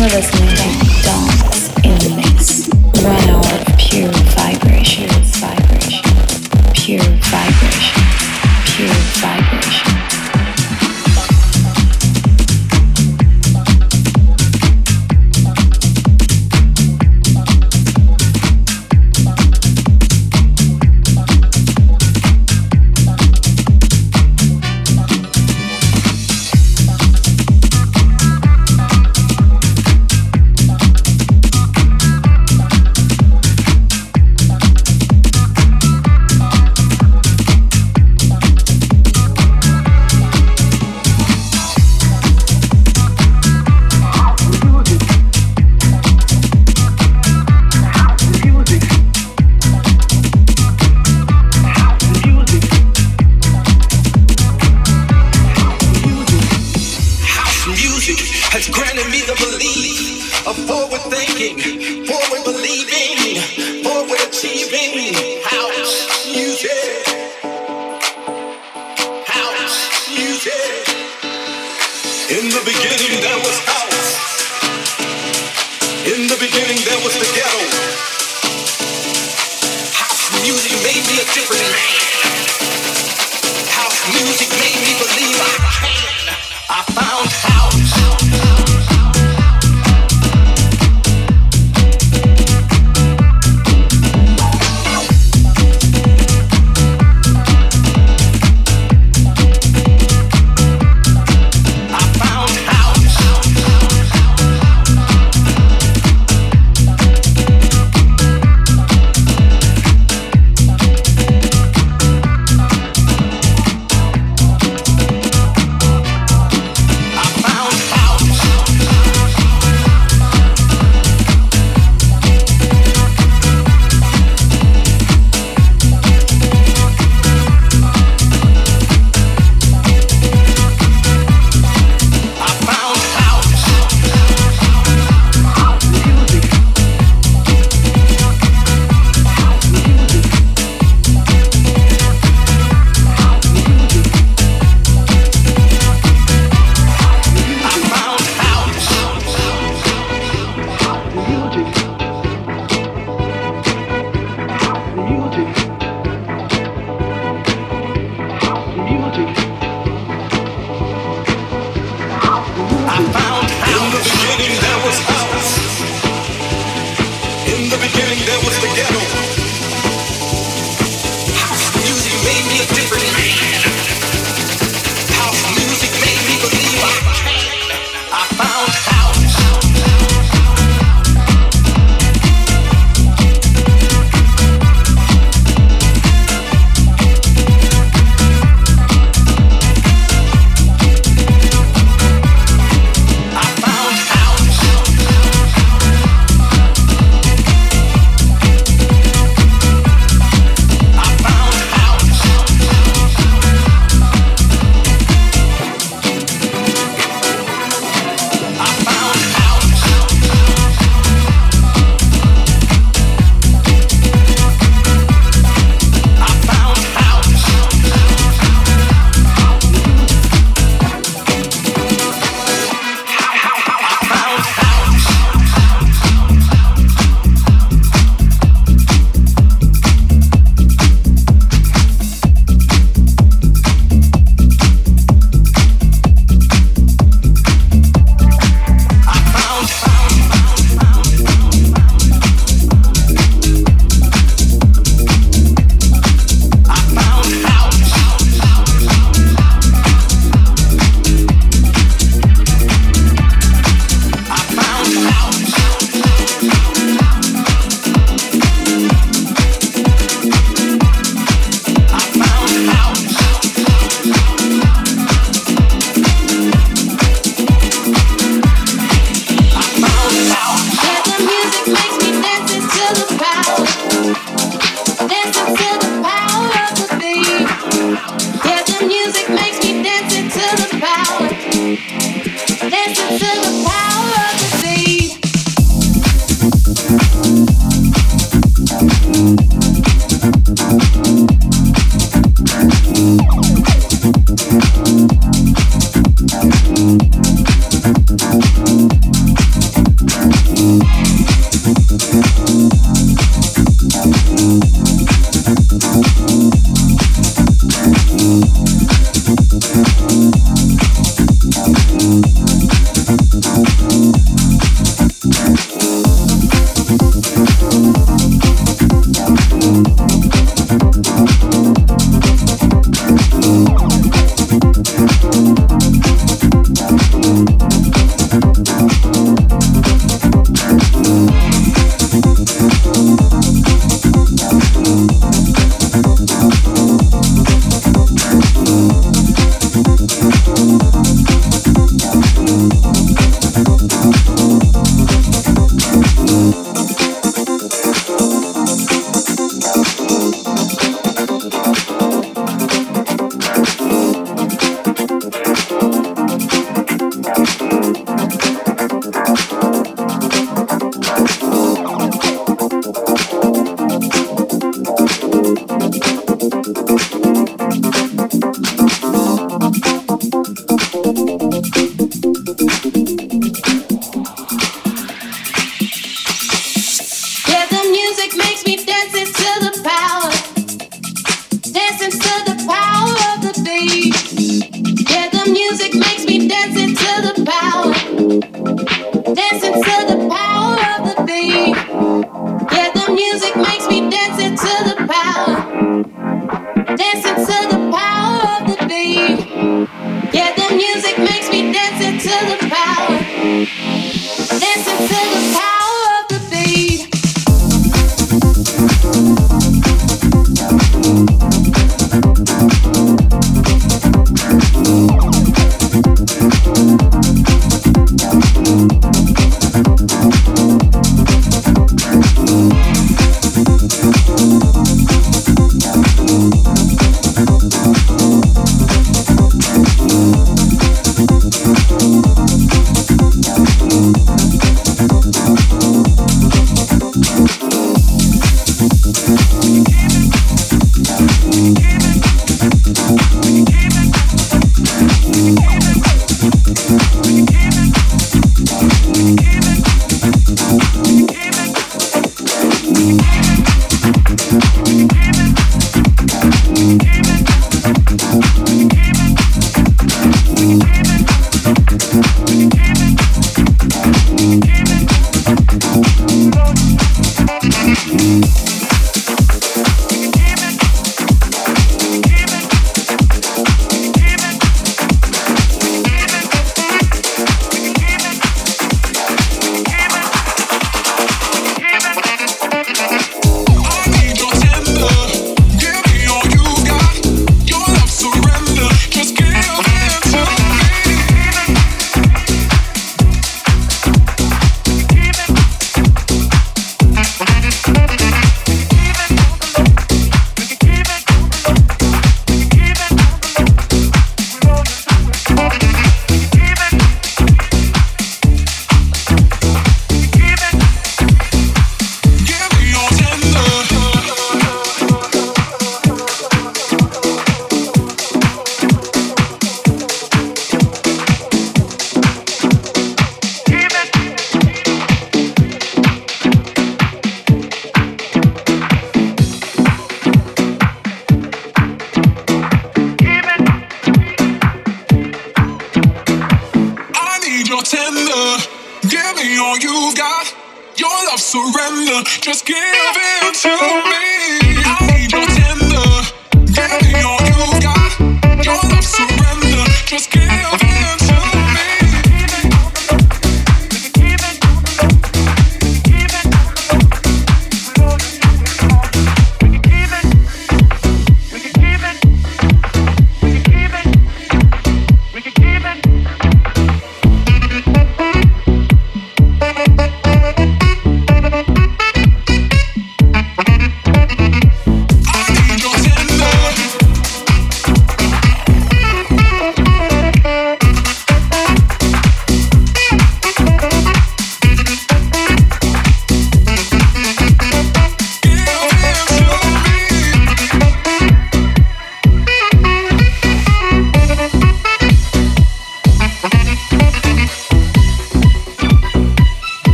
Молодость.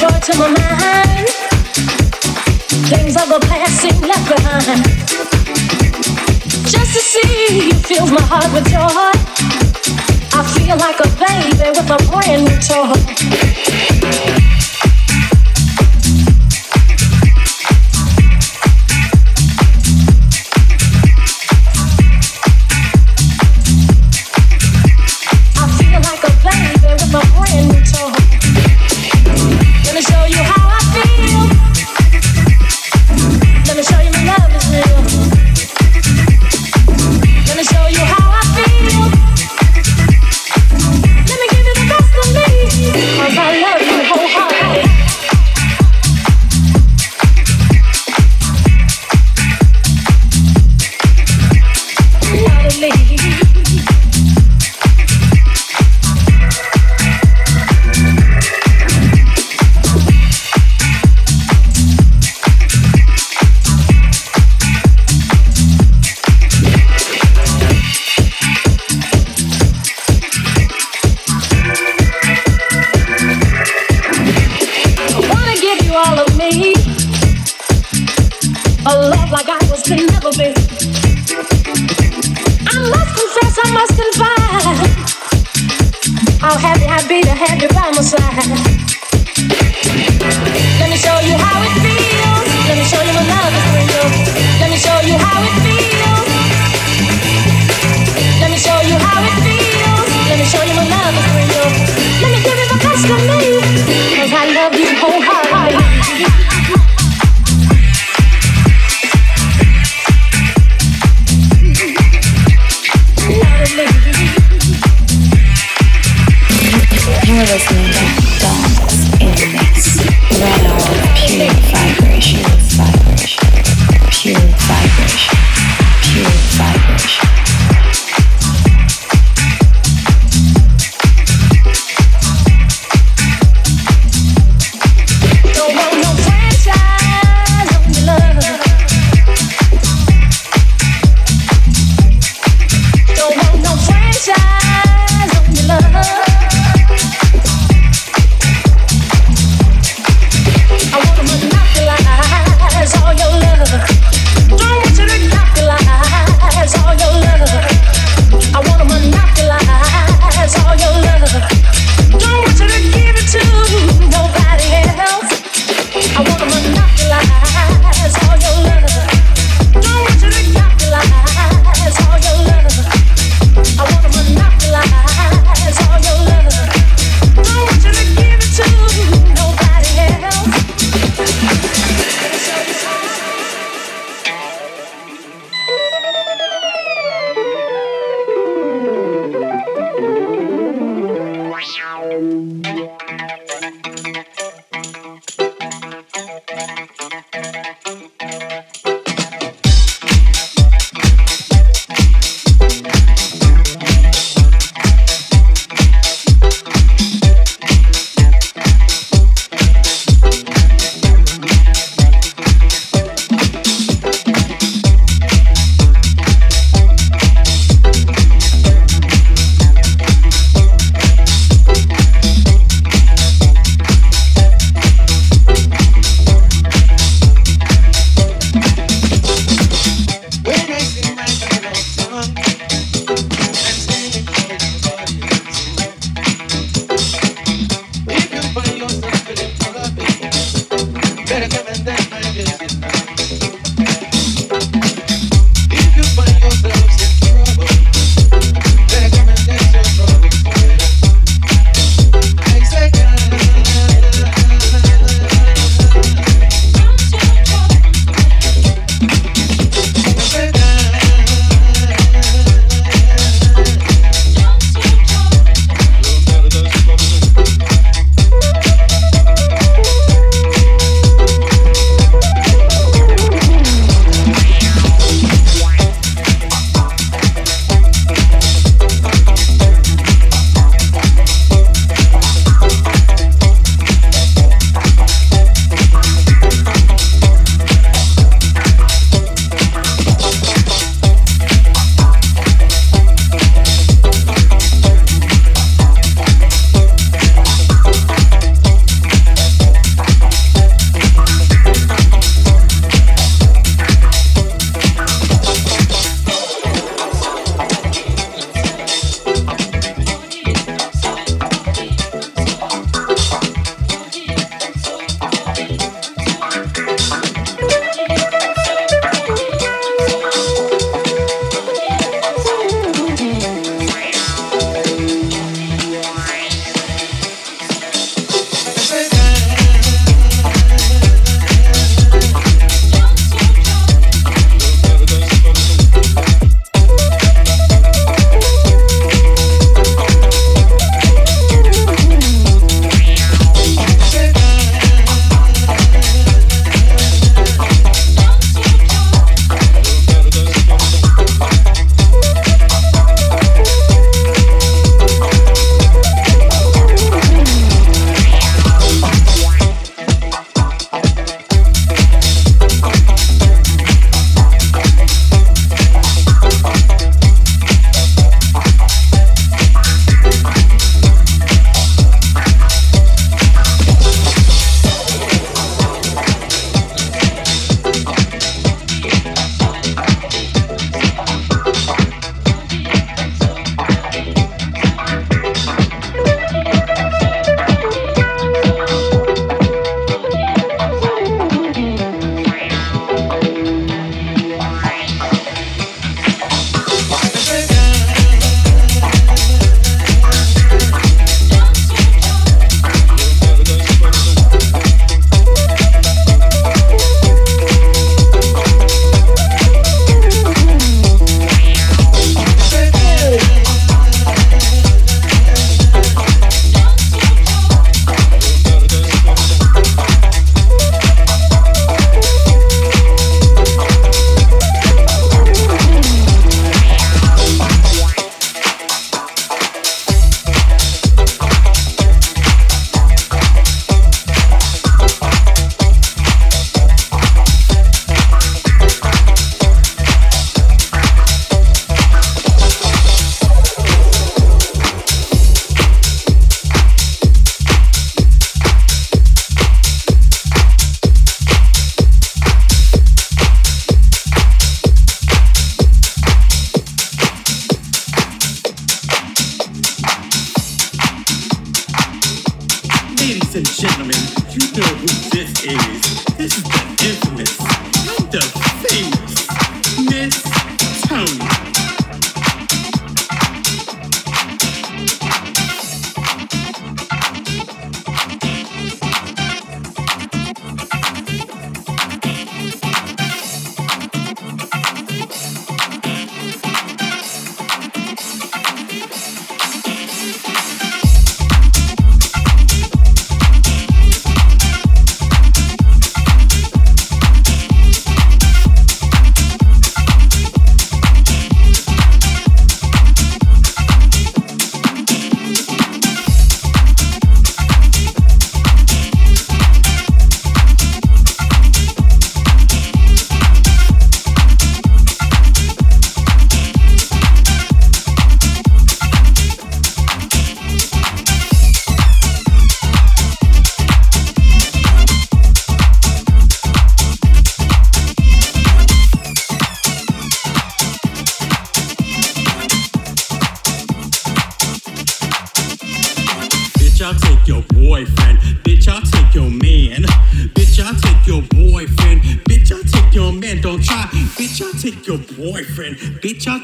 joy to my mind. Things of the past seem left behind. Just to see you fills my heart with joy. I feel like a baby with a brand new toy.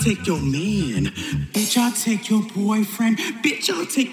Take your man. Bitch, I'll take your boyfriend. Bitch, I'll take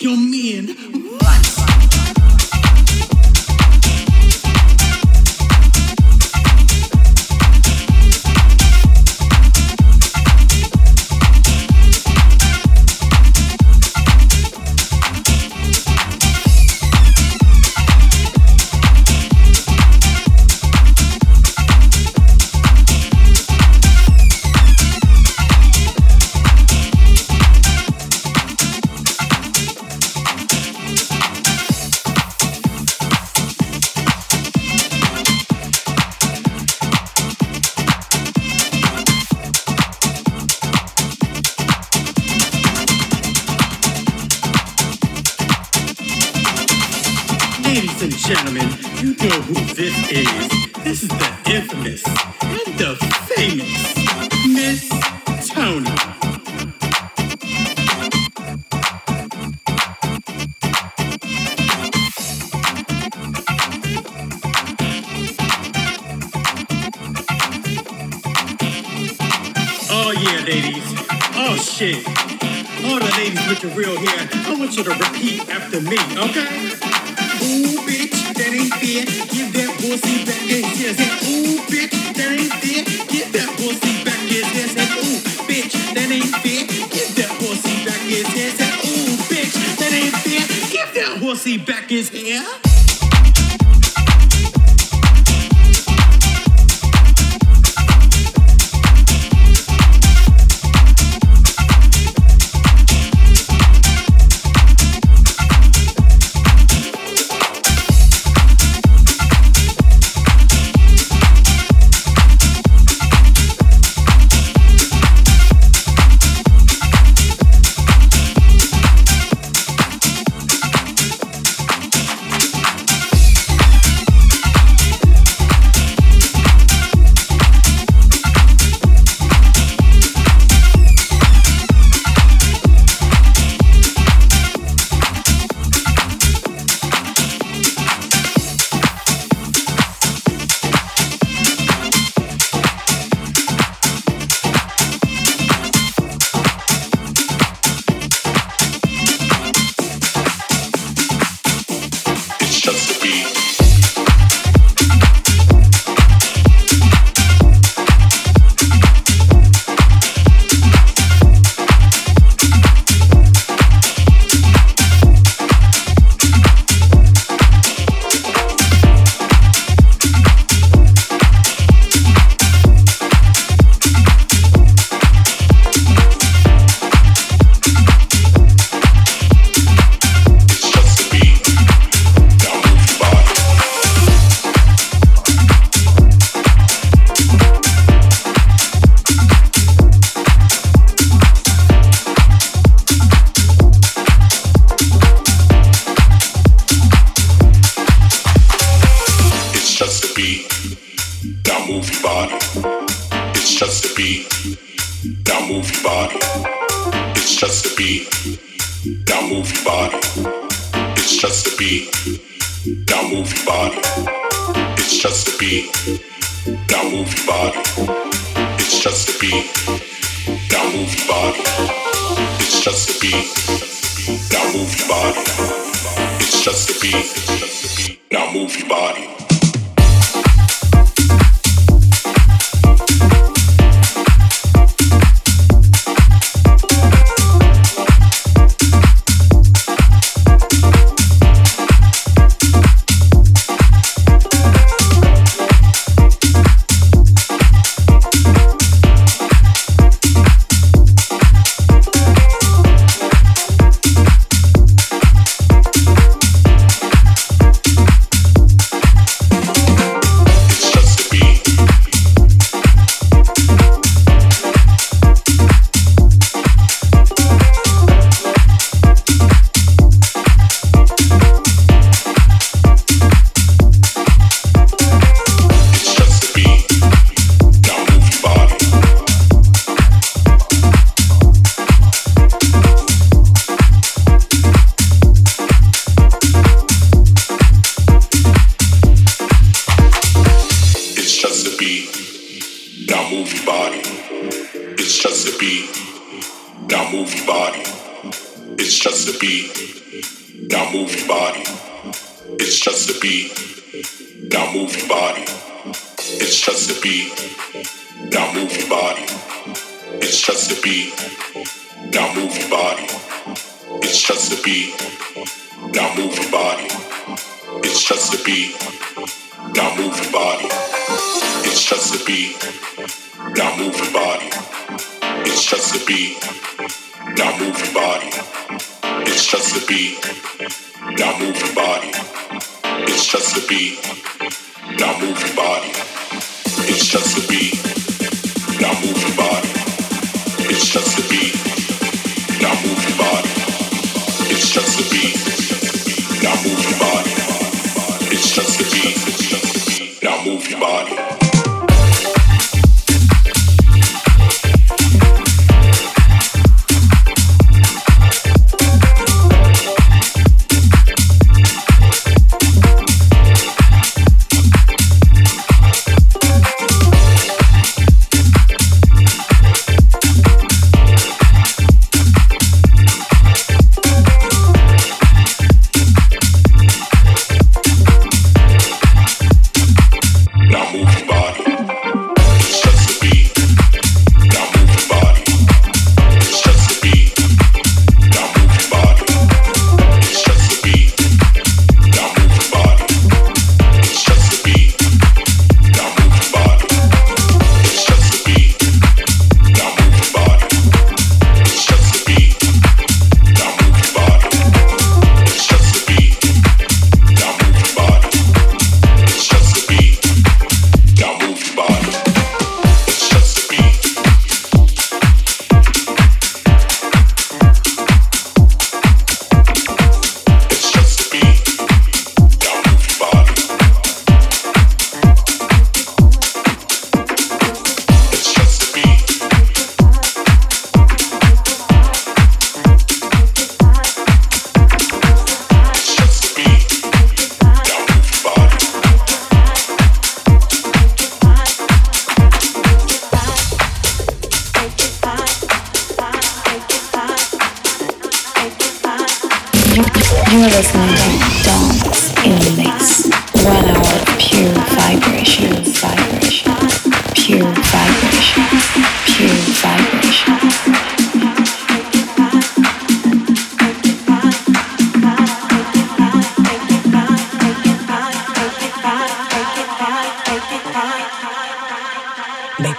Now move your body.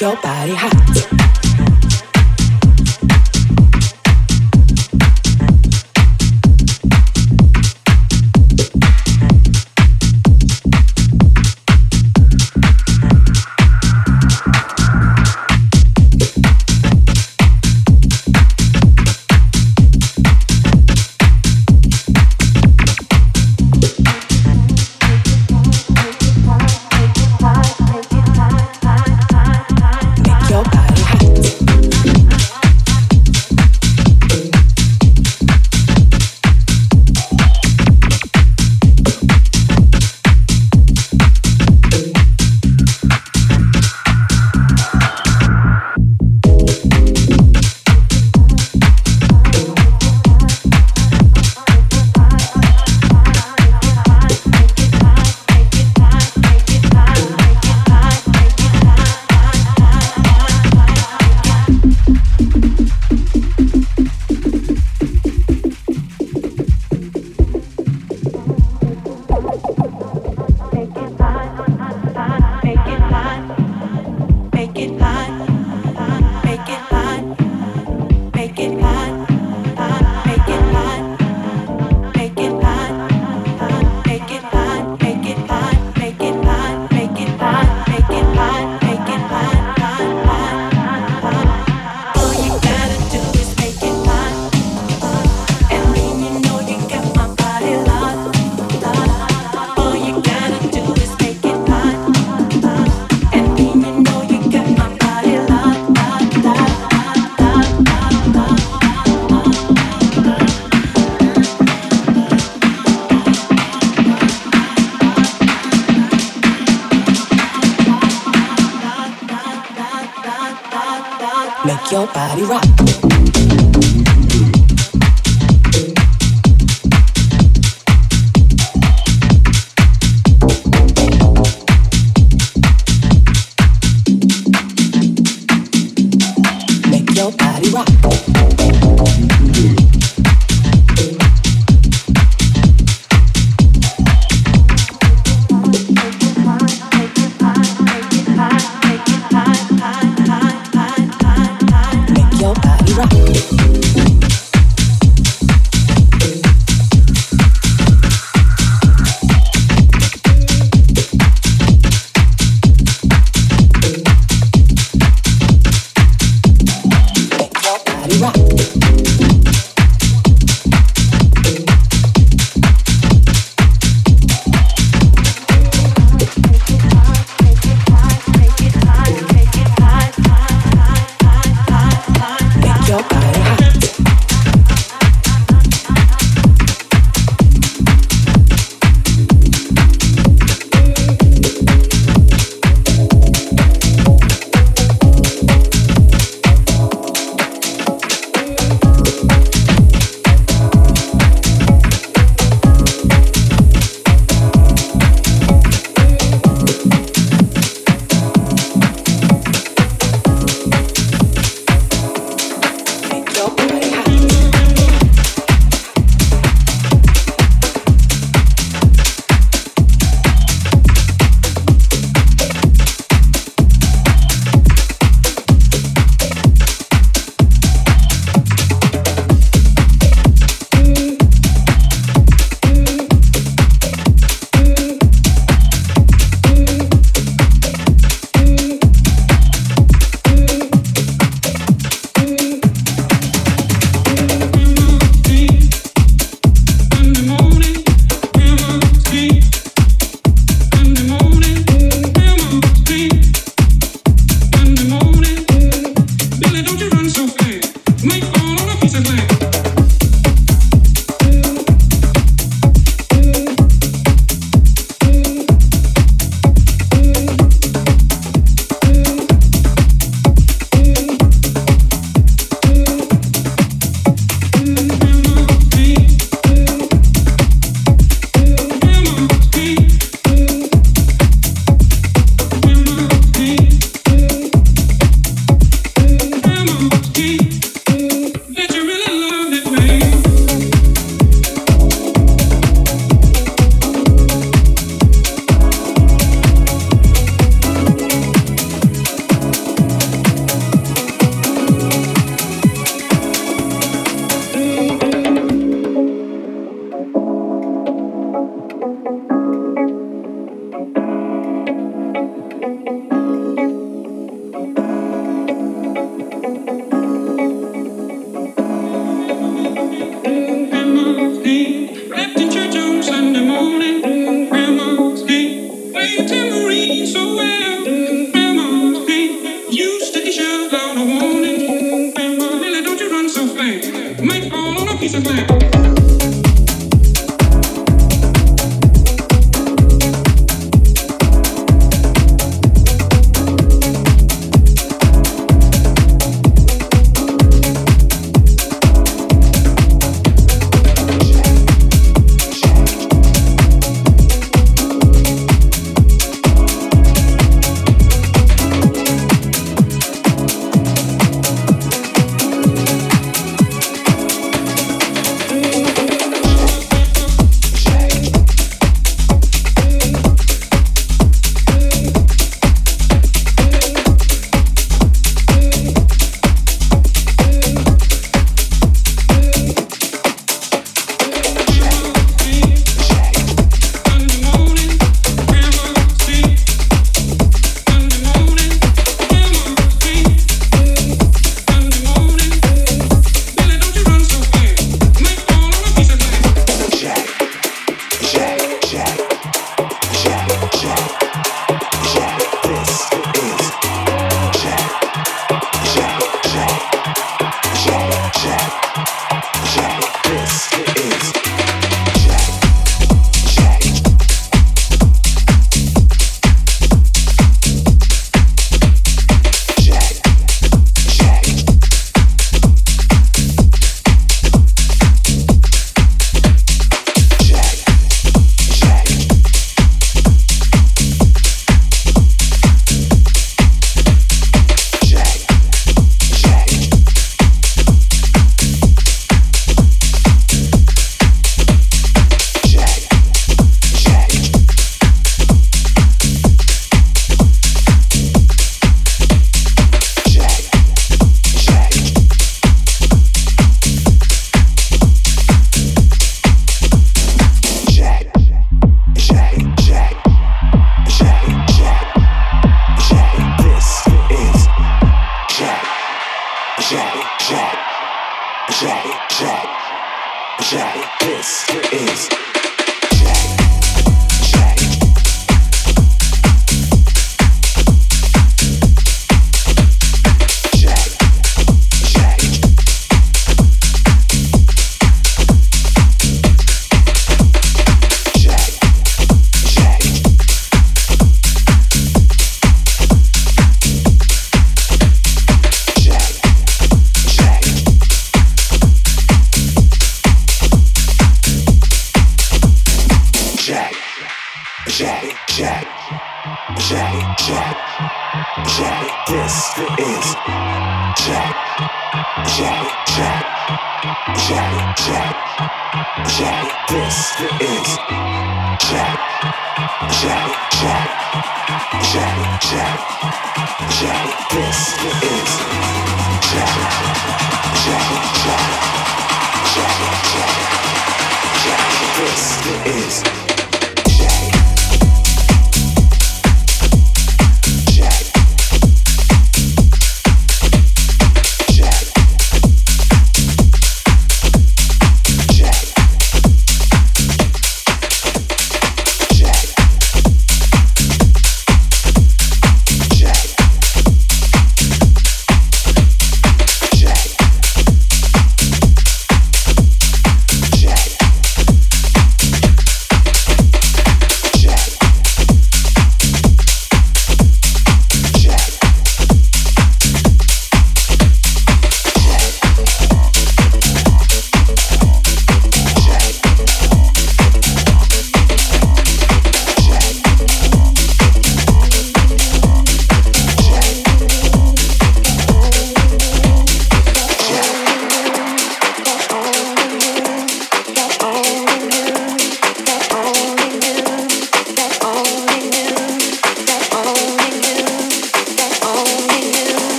Your body hot. Waiting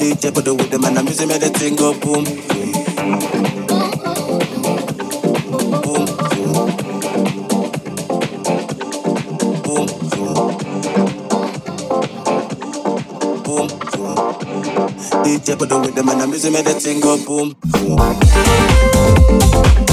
DJ put the rhythm and the music make the thing go boom. DJ put the rhythm and the music make the thing go boom. boom.